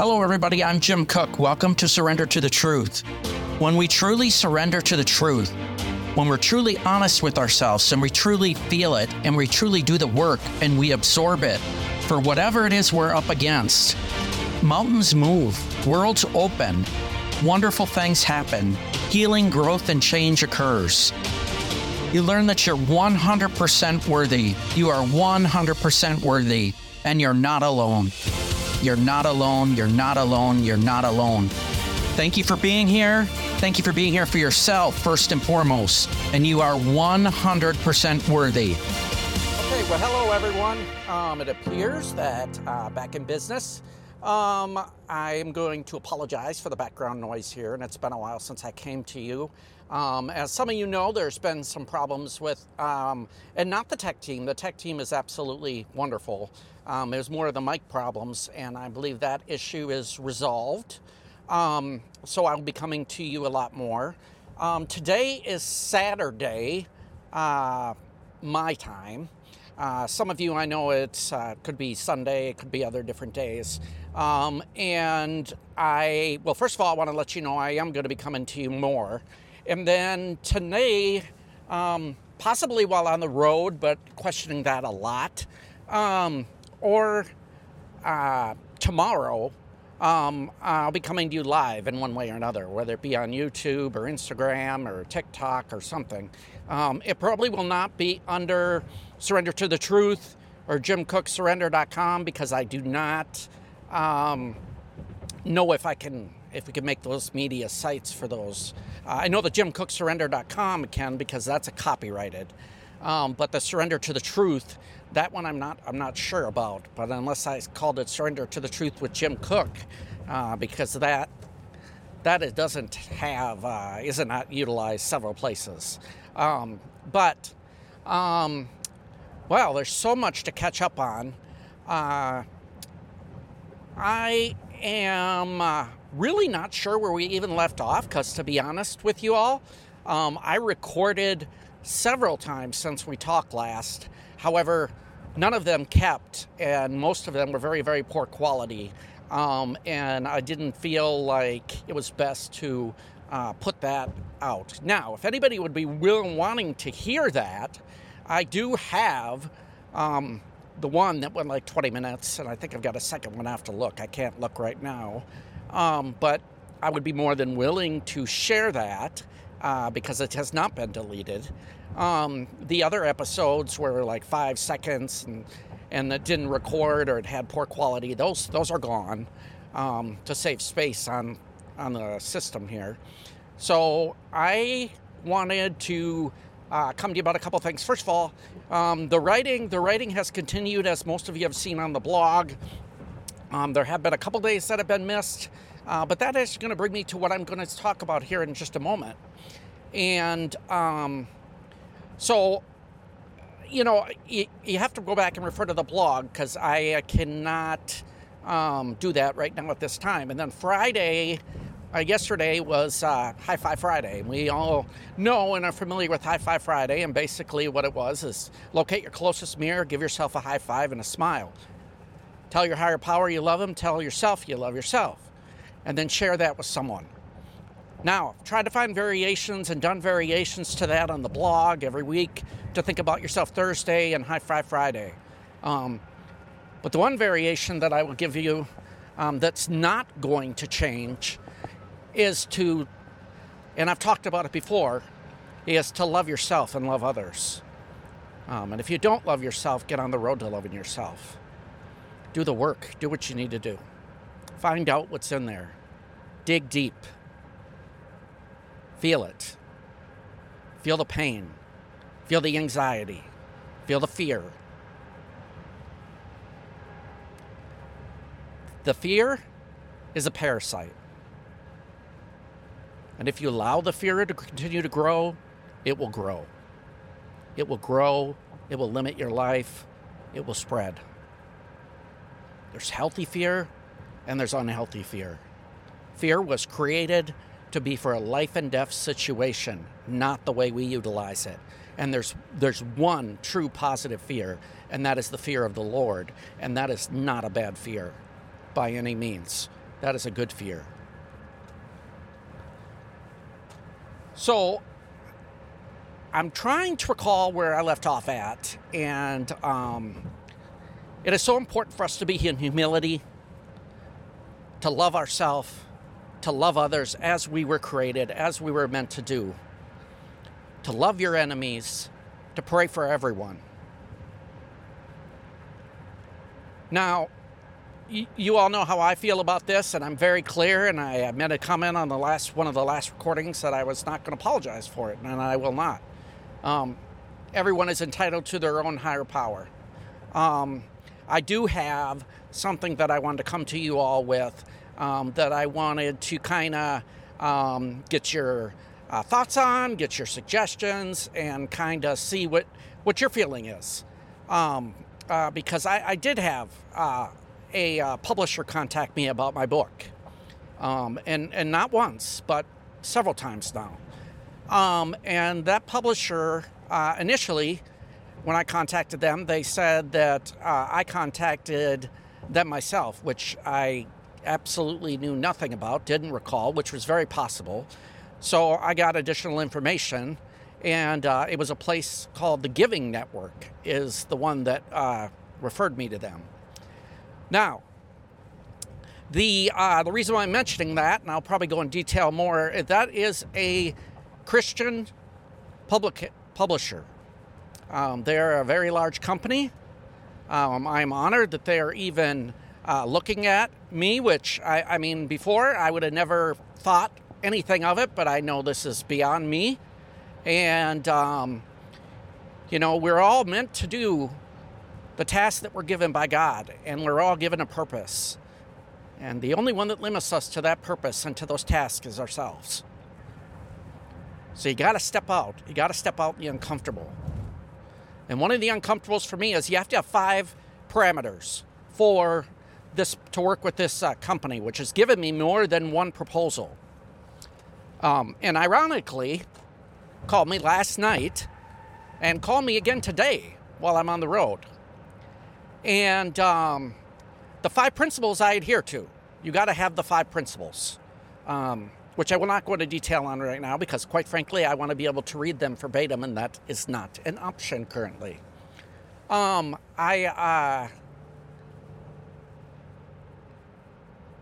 Hello, everybody. I'm Jim Cook. Welcome to Surrender to the Truth. When we truly surrender to the truth, when we're truly honest with ourselves and we truly feel it and we truly do the work and we absorb it for whatever it is we're up against, mountains move, worlds open, wonderful things happen, healing, growth, and change occurs. You learn that you're 100% worthy. You are 100% worthy, and you're not alone. You're not alone. You're not alone. You're not alone. Thank you for being here. Thank you for being here for yourself, first and foremost. And you are 100% worthy. Okay, well, hello, everyone. Um, it appears that uh, back in business. Um, I'm going to apologize for the background noise here, and it's been a while since I came to you. Um, as some of you know, there's been some problems with, um, and not the tech team. The tech team is absolutely wonderful. Um, it more of the mic problems, and I believe that issue is resolved. Um, so I'll be coming to you a lot more. Um, today is Saturday, uh, my time. Uh, some of you I know it uh, could be Sunday, it could be other different days. Um, and I, well, first of all, I want to let you know I am going to be coming to you more. And then today, um, possibly while on the road, but questioning that a lot, um, or uh, tomorrow, um, I'll be coming to you live in one way or another, whether it be on YouTube or Instagram or TikTok or something. Um, it probably will not be under Surrender to the Truth or JimCookSurrender.com because I do not um, know if I can if we can make those media sites for those. Uh, I know the JimCookSurrender.com can because that's a copyrighted, um, but the Surrender to the Truth, that one I'm not I'm not sure about. But unless I called it Surrender to the Truth with Jim Cook, uh, because that that it doesn't have uh, is not utilized several places. Um, but um, well, there's so much to catch up on. I am uh, really not sure where we even left off because, to be honest with you all, um, I recorded several times since we talked last. However, none of them kept, and most of them were very, very poor quality. Um, and I didn't feel like it was best to uh, put that out. Now, if anybody would be willing, wanting to hear that, I do have um, the one that went like 20 minutes, and I think I've got a second one I have to look. I can't look right now. Um, but I would be more than willing to share that uh, because it has not been deleted. Um, the other episodes were like five seconds and, and it didn't record or it had poor quality. Those, those are gone um, to save space on, on the system here. So I wanted to uh, come to you about a couple things. First of all, um, the writing the writing has continued as most of you have seen on the blog. Um, there have been a couple days that have been missed, uh, but that is going to bring me to what I'm going to talk about here in just a moment. And um, so, you know, you, you, have to go back and refer to the blog because I cannot um, do that right now at this time. And then Friday, uh, yesterday was uh, High Five Friday. We all know and are familiar with High Five Friday, and basically what it was is locate your closest mirror, give yourself a high five and a smile. Tell your higher power you love them, tell yourself you love yourself, and then share that with someone. Now, I've tried to find variations and done variations to that on the blog every week to think about yourself Thursday and High Five Friday. Um, but the one variation that I will give you um, that's not going to change is to, and I've talked about it before, is to love yourself and love others. Um, and if you don't love yourself, get on the road to loving yourself. Do the work, do what you need to do. Find out what's in there. Dig deep. Feel it. Feel the pain. Feel the anxiety. Feel the fear. The fear is a parasite. And if you allow the fear to continue to grow, it will grow. It will grow, it will limit your life, it will spread. There's healthy fear and there's unhealthy fear. Fear was created to be for a life and death situation, not the way we utilize it. And there's there's one true positive fear, and that is the fear of the Lord, and that is not a bad fear by any means. That is a good fear. So I'm trying to recall where I left off at, and um, it is so important for us to be in humility, to love ourselves, to love others as we were created, as we were meant to do, to love your enemies, to pray for everyone. Now, you all know how I feel about this, and I'm very clear. And I made a comment on the last one of the last recordings that I was not going to apologize for it, and I will not. Um, everyone is entitled to their own higher power. Um, I do have something that I wanted to come to you all with um, that I wanted to kind of um, get your uh, thoughts on, get your suggestions, and kind of see what, what your feeling is. Um, uh, because I, I, did have uh, a uh, publisher contact me about my book, um, and, and not once, but several times now. Um, and that publisher uh, initially, when I contacted them, they said that uh, I contacted them myself, which I absolutely knew nothing about, didn't recall, which was very possible. So I got additional information, and uh, it was a place called the Giving Network, is the one that uh, referred me to them. Now, the uh, the reason why I'm mentioning that, and I'll probably go in detail more, that is a Christian public publisher. Um, they're a very large company. Um, I'm honored that they are even uh, looking at me, which I, I mean, before I would have never thought anything of it, but I know this is beyond me. And, um, you know, we're all meant to do the task that we're given by God, and we're all given a purpose. And the only one that limits us to that purpose and to those tasks is ourselves. So you got to step out. You got to step out the uncomfortable. And one of the uncomfortables for me is you have to have five parameters for this to work with this uh, company, which has given me more than one proposal. Um, and ironically, called me last night and called me again today while I'm on the road. And um, the five principles I adhere to. You got to have the five principles. Um, which I will not go into detail on right now because, quite frankly, I want to be able to read them verbatim, and that is not an option currently. Um, I, uh,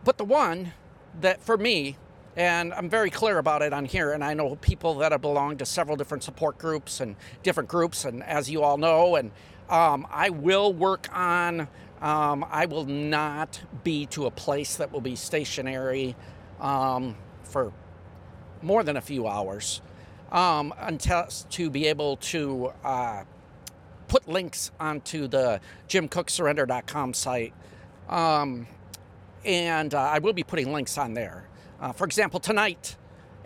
but the one that for me, and I'm very clear about it on here, and I know people that have belonged to several different support groups and different groups, and as you all know, and um, I will work on. Um, I will not be to a place that will be stationary. Um, for more than a few hours um, until to be able to uh, put links onto the jimcooksurrender.com site. Um, and uh, I will be putting links on there. Uh, for example, tonight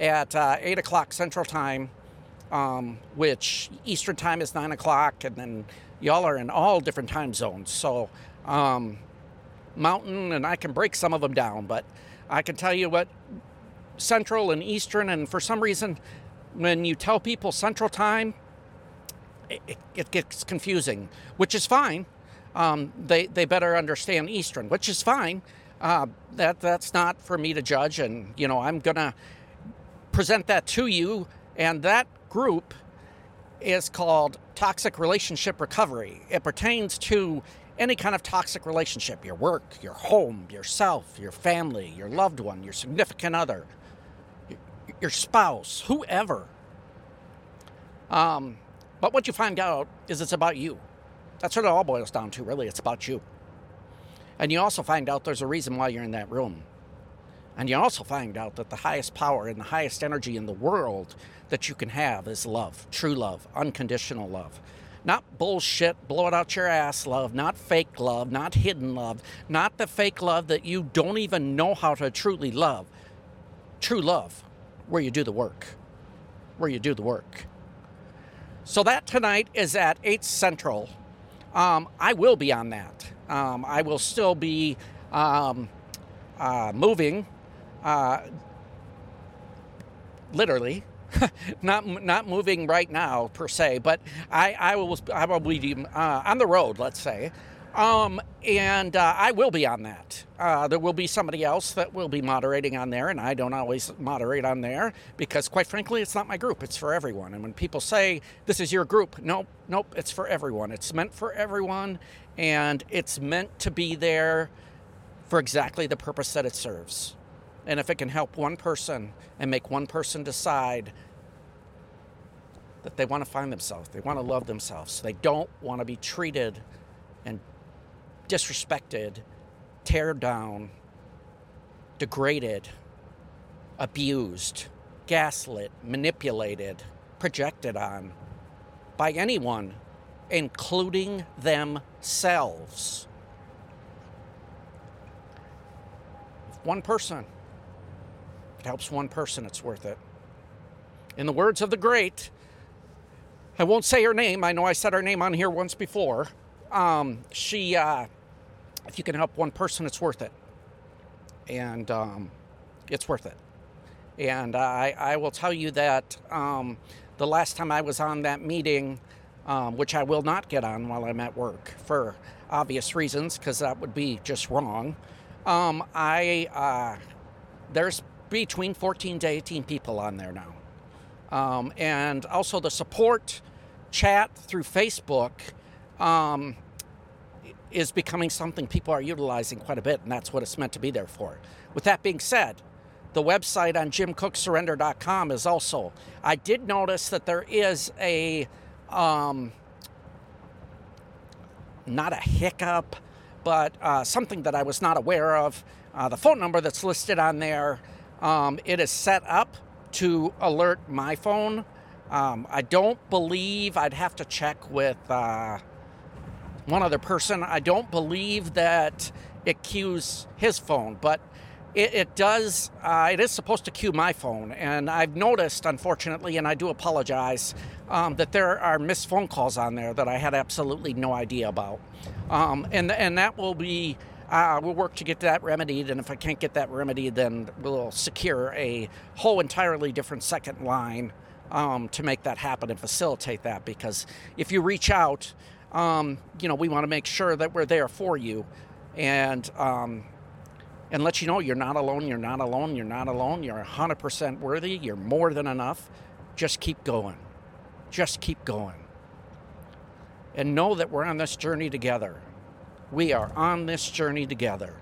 at uh, 8 o'clock Central Time, um, which Eastern Time is 9 o'clock, and then y'all are in all different time zones. So, um, Mountain, and I can break some of them down, but I can tell you what Central and Eastern, and for some reason, when you tell people Central Time, it, it gets confusing, which is fine. Um, they they better understand Eastern, which is fine. Uh, that that's not for me to judge, and you know I'm gonna present that to you. And that group is called Toxic Relationship Recovery. It pertains to any kind of toxic relationship your work, your home, yourself, your family, your loved one, your significant other, your spouse, whoever. Um, but what you find out is it's about you. That's what it all boils down to, really. It's about you. And you also find out there's a reason why you're in that room. And you also find out that the highest power and the highest energy in the world that you can have is love, true love, unconditional love. Not bullshit, blow it out your ass love, not fake love, not hidden love, not the fake love that you don't even know how to truly love. True love where you do the work. Where you do the work. So that tonight is at 8 Central. Um, I will be on that. Um, I will still be um, uh, moving, uh, literally, not not moving right now per se, but I, I will I will be uh, on the road, let's say, Um, and uh, I will be on that. Uh, there will be somebody else that will be moderating on there, and I don't always moderate on there because, quite frankly, it's not my group. It's for everyone. And when people say this is your group, nope, nope, it's for everyone. It's meant for everyone, and it's meant to be there for exactly the purpose that it serves. And if it can help one person and make one person decide that they want to find themselves, they want to love themselves, they don't want to be treated and disrespected, teared down, degraded, abused, gaslit, manipulated, projected on by anyone, including themselves. One person, it helps one person, it's worth it. In the words of the great, I won't say her name. I know I said her name on here once before. Um, she, uh, if you can help one person, it's worth it. And um, it's worth it. And I, I will tell you that um, the last time I was on that meeting, um, which I will not get on while I'm at work for obvious reasons, because that would be just wrong. Um, I uh, there's between 14 to 18 people on there now, um, and also the support chat through Facebook um, is becoming something people are utilizing quite a bit, and that's what it's meant to be there for. With that being said, the website on jimcooksurrender.com is also. I did notice that there is a um, not a hiccup, but uh, something that I was not aware of. Uh, the phone number that's listed on there, um, it is set up to alert my phone. Um, I don't believe I'd have to check with. Uh, one other person. I don't believe that it cues his phone, but it, it does. Uh, it is supposed to cue my phone, and I've noticed, unfortunately, and I do apologize, um, that there are missed phone calls on there that I had absolutely no idea about, um, and and that will be. Uh, we'll work to get that remedied, and if I can't get that remedied, then we'll secure a whole entirely different second line um, to make that happen and facilitate that. Because if you reach out, um, you know, we want to make sure that we're there for you and um, and let you know you're not alone, you're not alone, you're not alone, you're 100% worthy, you're more than enough. Just keep going. Just keep going. And know that we're on this journey together. We are on this journey together.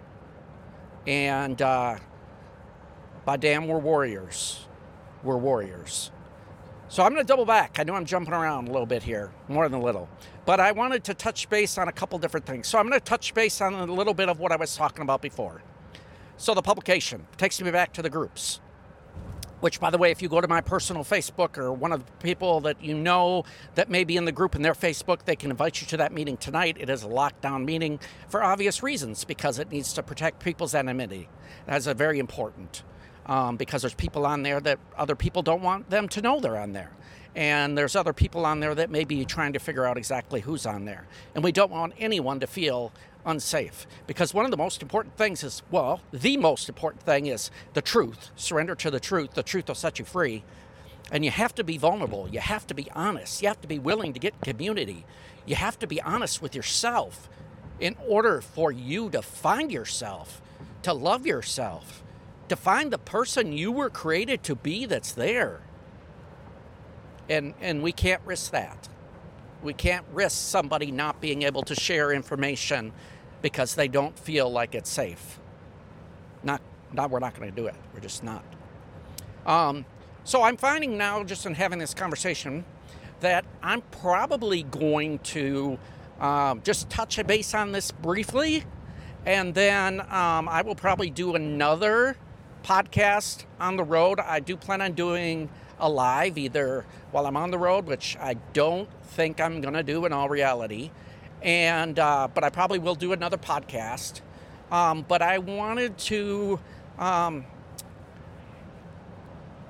And uh, by damn, we're warriors. We're warriors. So I'm going to double back. I know I'm jumping around a little bit here, more than a little. But I wanted to touch base on a couple different things. So I'm going to touch base on a little bit of what I was talking about before. So the publication takes me back to the groups. Which, by the way, if you go to my personal Facebook or one of the people that you know that may be in the group in their Facebook, they can invite you to that meeting tonight. It is a lockdown meeting for obvious reasons because it needs to protect people's anonymity. That's a very important um, because there's people on there that other people don't want them to know they're on there. And there's other people on there that may be trying to figure out exactly who's on there. And we don't want anyone to feel unsafe because one of the most important things is well, the most important thing is the truth. Surrender to the truth. The truth will set you free. And you have to be vulnerable. You have to be honest. You have to be willing to get community. You have to be honest with yourself in order for you to find yourself, to love yourself to find the person you were created to be that's there. And and we can't risk that. We can't risk somebody not being able to share information because they don't feel like it's safe. Not not we're not going to do it. We're just not. Um, so I'm finding now, just in having this conversation, that I'm probably going to um, just touch a base on this briefly, and then um, I will probably do another podcast on the road. I do plan on doing a live either while I'm on the road, which I don't think I'm going to do in all reality, and uh, but I probably will do another podcast. Um, but I wanted to um,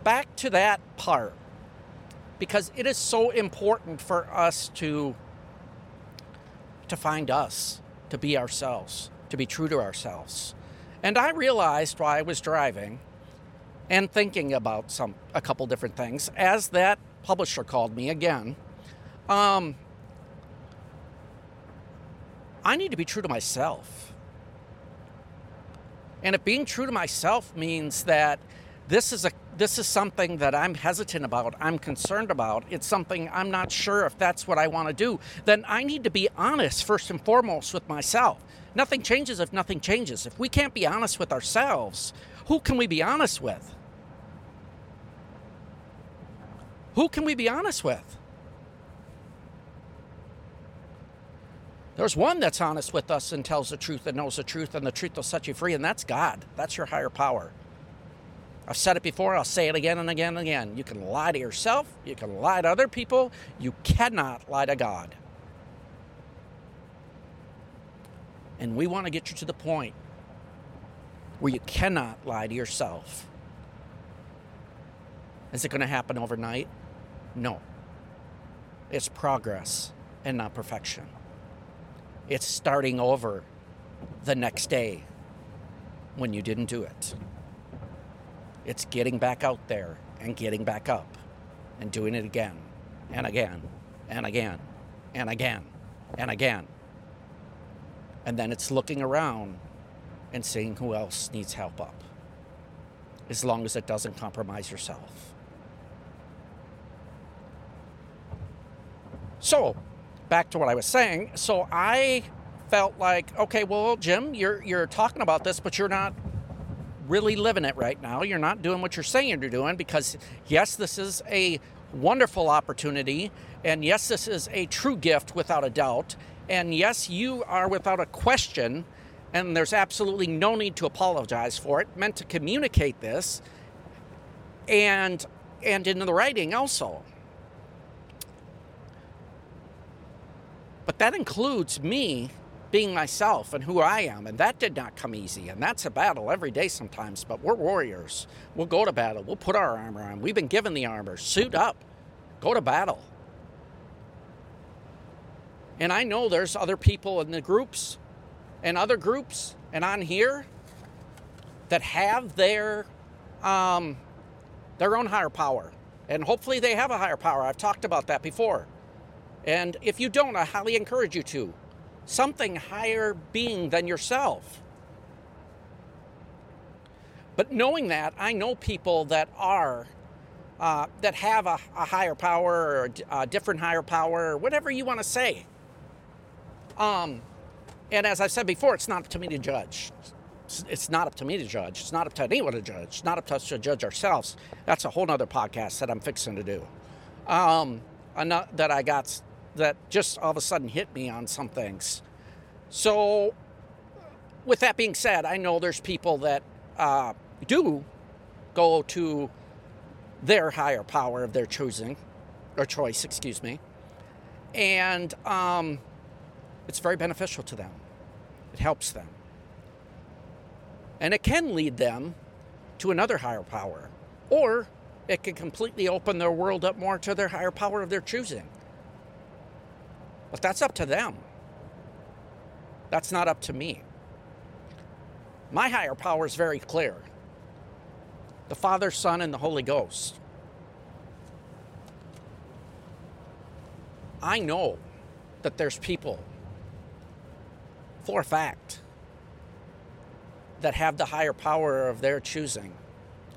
back to that part because it is so important for us to to find us, to be ourselves, to be true to ourselves. And I realized while I was driving and thinking about some a couple different things as that publisher called me again. Um, I need to be true to myself. And if being true to myself means that this is a this is something that I'm hesitant about, I'm concerned about, it's something I'm not sure if that's what I want to do, then I need to be honest first and foremost with myself. Nothing changes if nothing changes. If we can't be honest with ourselves, who can we be honest with? Who can we be honest with? There's one that's honest with us and tells the truth and knows the truth, and the truth will set you free, and that's God. That's your higher power. I've said it before, I'll say it again and again and again. You can lie to yourself, you can lie to other people, you cannot lie to God. And we want to get you to the point where you cannot lie to yourself. Is it going to happen overnight? No. It's progress and not perfection. It's starting over the next day when you didn't do it. It's getting back out there and getting back up and doing it again and again and again and again and again. And then it's looking around and seeing who else needs help up, as long as it doesn't compromise yourself. So, back to what I was saying. So I felt like, okay, well, Jim, you're you're talking about this, but you're not really living it right now. You're not doing what you're saying you're doing because yes, this is a wonderful opportunity, and yes, this is a true gift without a doubt, and yes, you are without a question, and there's absolutely no need to apologize for it. Meant to communicate this, and and in the writing also. But that includes me being myself and who I am. And that did not come easy. And that's a battle every day sometimes. But we're warriors. We'll go to battle. We'll put our armor on. We've been given the armor. Suit up. Go to battle. And I know there's other people in the groups and other groups and on here that have their um, their own higher power. And hopefully they have a higher power. I've talked about that before. And if you don't, I highly encourage you to. Something higher being than yourself. But knowing that, I know people that are, uh, that have a, a, higher power or a different higher power or whatever you want to say. Um, and as I've said before, it's not up to me to judge. It's, not up to me to judge. It's not up to anyone to judge. It's not up to us to judge ourselves. That's a whole other podcast that I'm fixing to do. Um, that I got that just all of a sudden hit me on some things. So, with that being said, I know there's people that uh, do go to their higher power of their choosing, or choice, excuse me, and um, it's very beneficial to them. It helps them. And it can lead them to another higher power, or it can completely open their world up more to their higher power of their choosing. But that's up to them. That's not up to me. My higher power is very clear the Father, Son, and the Holy Ghost. I know that there's people, for a fact, that have the higher power of their choosing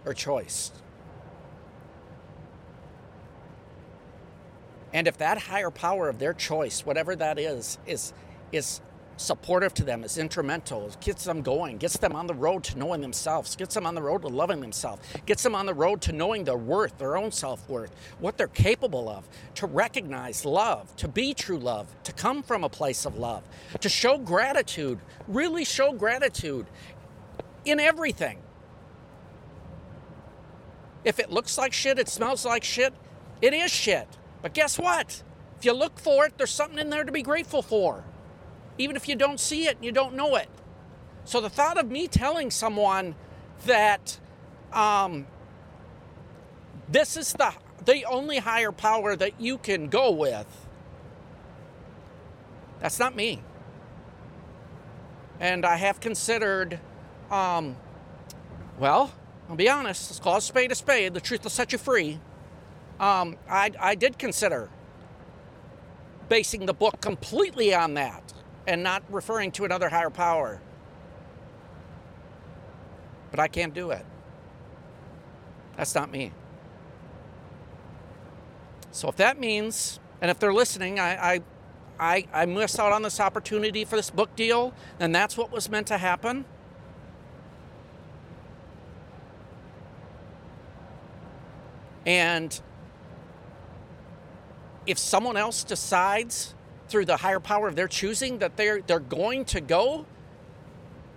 or choice. And if that higher power of their choice, whatever that is, is is supportive to them, is instrumental, gets them going, gets them on the road to knowing themselves, gets them on the road to loving themselves, gets them on the road to knowing their worth, their own self worth, what they're capable of, to recognize love, to be true love, to come from a place of love, to show gratitude, really show gratitude in everything. If it looks like shit, it smells like shit, it is shit. But guess what? If you look for it, there's something in there to be grateful for, even if you don't see it and you don't know it. So the thought of me telling someone that um, this is the the only higher power that you can go with, that's not me. And I have considered, um, well, I'll be honest, let's call a spade a spade. The truth will set you free um, I, I did consider basing the book completely on that. and not referring to another higher power. But I can't do it. That's not me. So if that means, and if they're listening, I, I, I, I missed out on this opportunity for this book deal, then that's what was meant to happen. And if someone else decides through the higher power of their choosing that they're they're going to go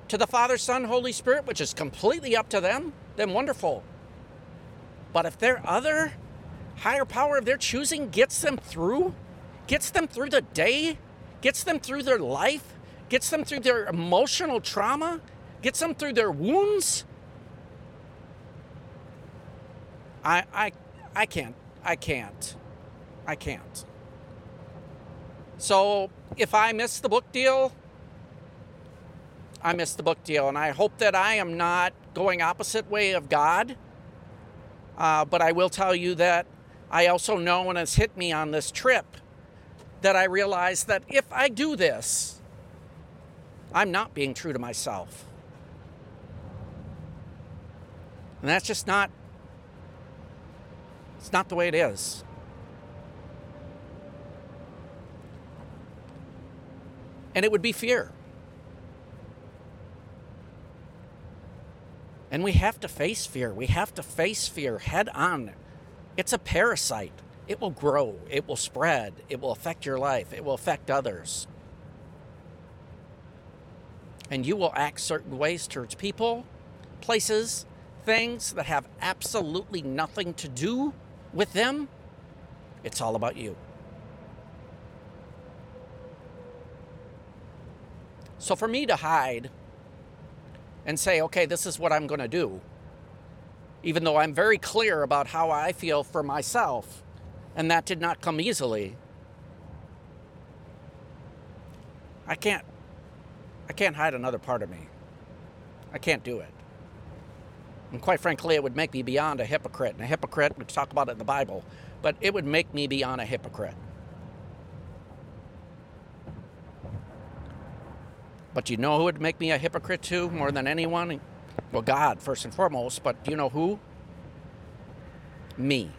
to the Father, Son, Holy Spirit, which is completely up to them, then wonderful. But if their other higher power of their choosing gets them through, gets them through the day, gets them through their life, gets them through their emotional trauma, gets them through their wounds, I I I can't. I can't. I can't. So if I miss the book deal, I miss the book deal, and I hope that I am not going opposite way of God. Uh, but I will tell you that I also know, and it's hit me on this trip, that I realize that if I do this, I'm not being true to myself. And that's just not it's not the way it is. And it would be fear. And we have to face fear. We have to face fear head on. It's a parasite. It will grow, it will spread, it will affect your life, it will affect others. And you will act certain ways towards people, places, things that have absolutely nothing to do with them. It's all about you. So for me to hide and say, okay, this is what I'm going to do, even though I'm very clear about how I feel for myself, and that did not come easily. I can't I can't hide another part of me. I can't do it. And quite frankly, it would make me beyond a hypocrite. And a hypocrite, we talk about it in the Bible, but it would make me beyond a hypocrite. But you know who would make me a hypocrite too, more than anyone? Well, God, first and foremost, but do you know who? Me.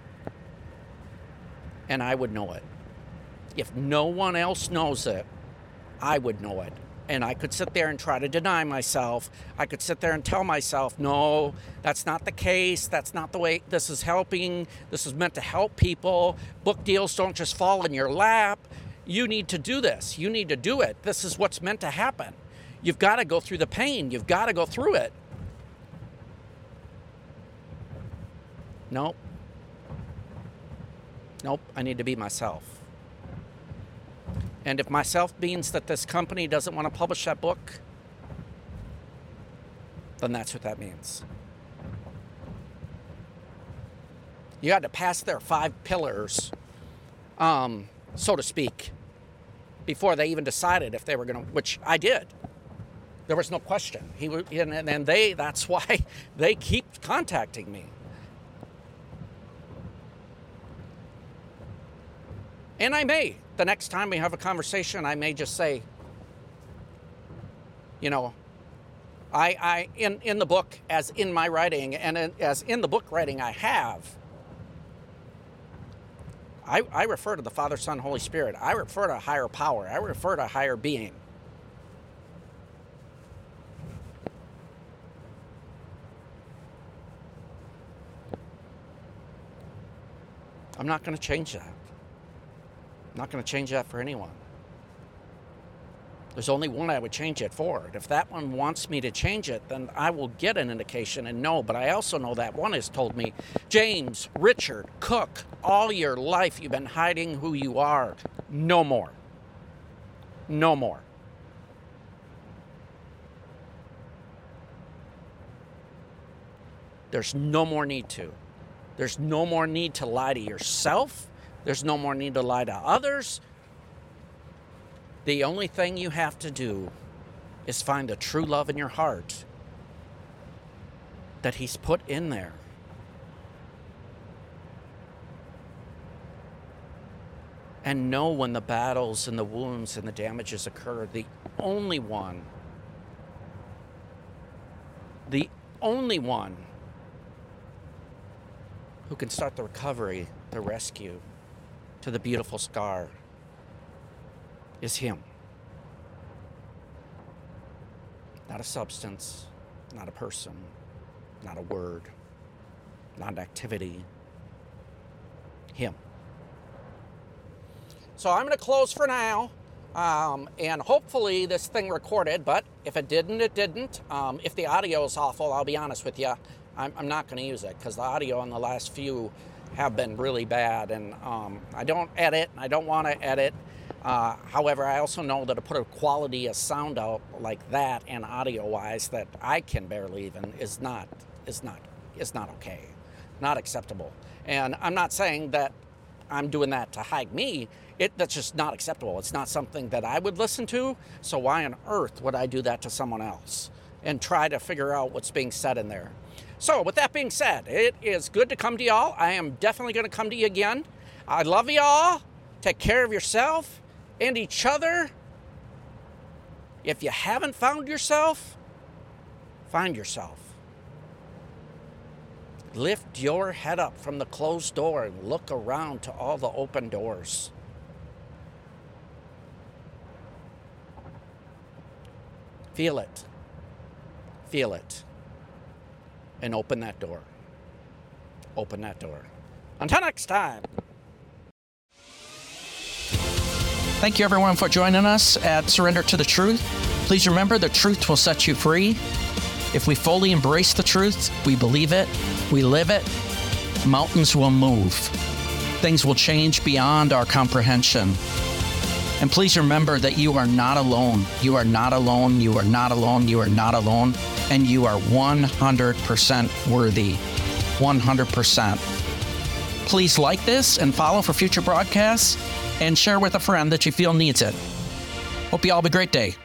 And I would know it. If no one else knows it, I would know it. And I could sit there and try to deny myself. I could sit there and tell myself, no, that's not the case. That's not the way this is helping. This is meant to help people. Book deals don't just fall in your lap. You need to do this. You need to do it. This is what's meant to happen. You've got to go through the pain. You've got to go through it. Nope. Nope, I need to be myself. And if myself means that this company doesn't want to publish that book, then that's what that means. You had to pass their five pillars, um, so to speak, before they even decided if they were going to, which I did. There was no question. He and, and they. That's why they keep contacting me. And I may the next time we have a conversation, I may just say, you know, I, I in in the book as in my writing and as in the book writing I have. I, I refer to the Father, Son, Holy Spirit. I refer to a higher power. I refer to a higher being. I'm not going to change that. I'm not going to change that for anyone. There's only one I would change it for. And if that one wants me to change it, then I will get an indication and know. But I also know that one has told me, James, Richard, Cook, all your life you've been hiding who you are. No more. No more. There's no more need to. There's no more need to lie to yourself. There's no more need to lie to others. The only thing you have to do is find the true love in your heart that He's put in there. and know when the battles and the wounds and the damages occur. The only one, the only one who can start the recovery, the rescue to the beautiful scar is Him. Not a substance, not a person, not a word, not an activity. Him. So I'm going to close for now. Um, and hopefully this thing recorded, but if it didn't, it didn't. Um, if the audio is awful, I'll be honest with you, I'm, I'm not going to use it because the audio on the last few have been really bad. And um, I don't edit, I don't want to edit. Uh, however, I also know that to put a quality of sound out like that and audio wise that I can barely even is not is not is not okay, not acceptable. And I'm not saying that I'm doing that to hide me. It, that's just not acceptable. It's not something that I would listen to. So why on earth would I do that to someone else and try to figure out what's being said in there? So with that being said, it is good to come to y'all. I am definitely going to come to you again. I love y'all. Take care of yourself and each other. If you haven't found yourself, find yourself. Lift your head up from the closed door and look around to all the open doors. Feel it. Feel it. And open that door. Open that door. Until next time. Thank you, everyone, for joining us at Surrender to the Truth. Please remember the truth will set you free. If we fully embrace the truth, we believe it, we live it, mountains will move. Things will change beyond our comprehension. And please remember that you are not alone. You are not alone. You are not alone. You are not alone. And you are 100% worthy. 100%. Please like this and follow for future broadcasts and share with a friend that you feel needs it. Hope you all have a great day.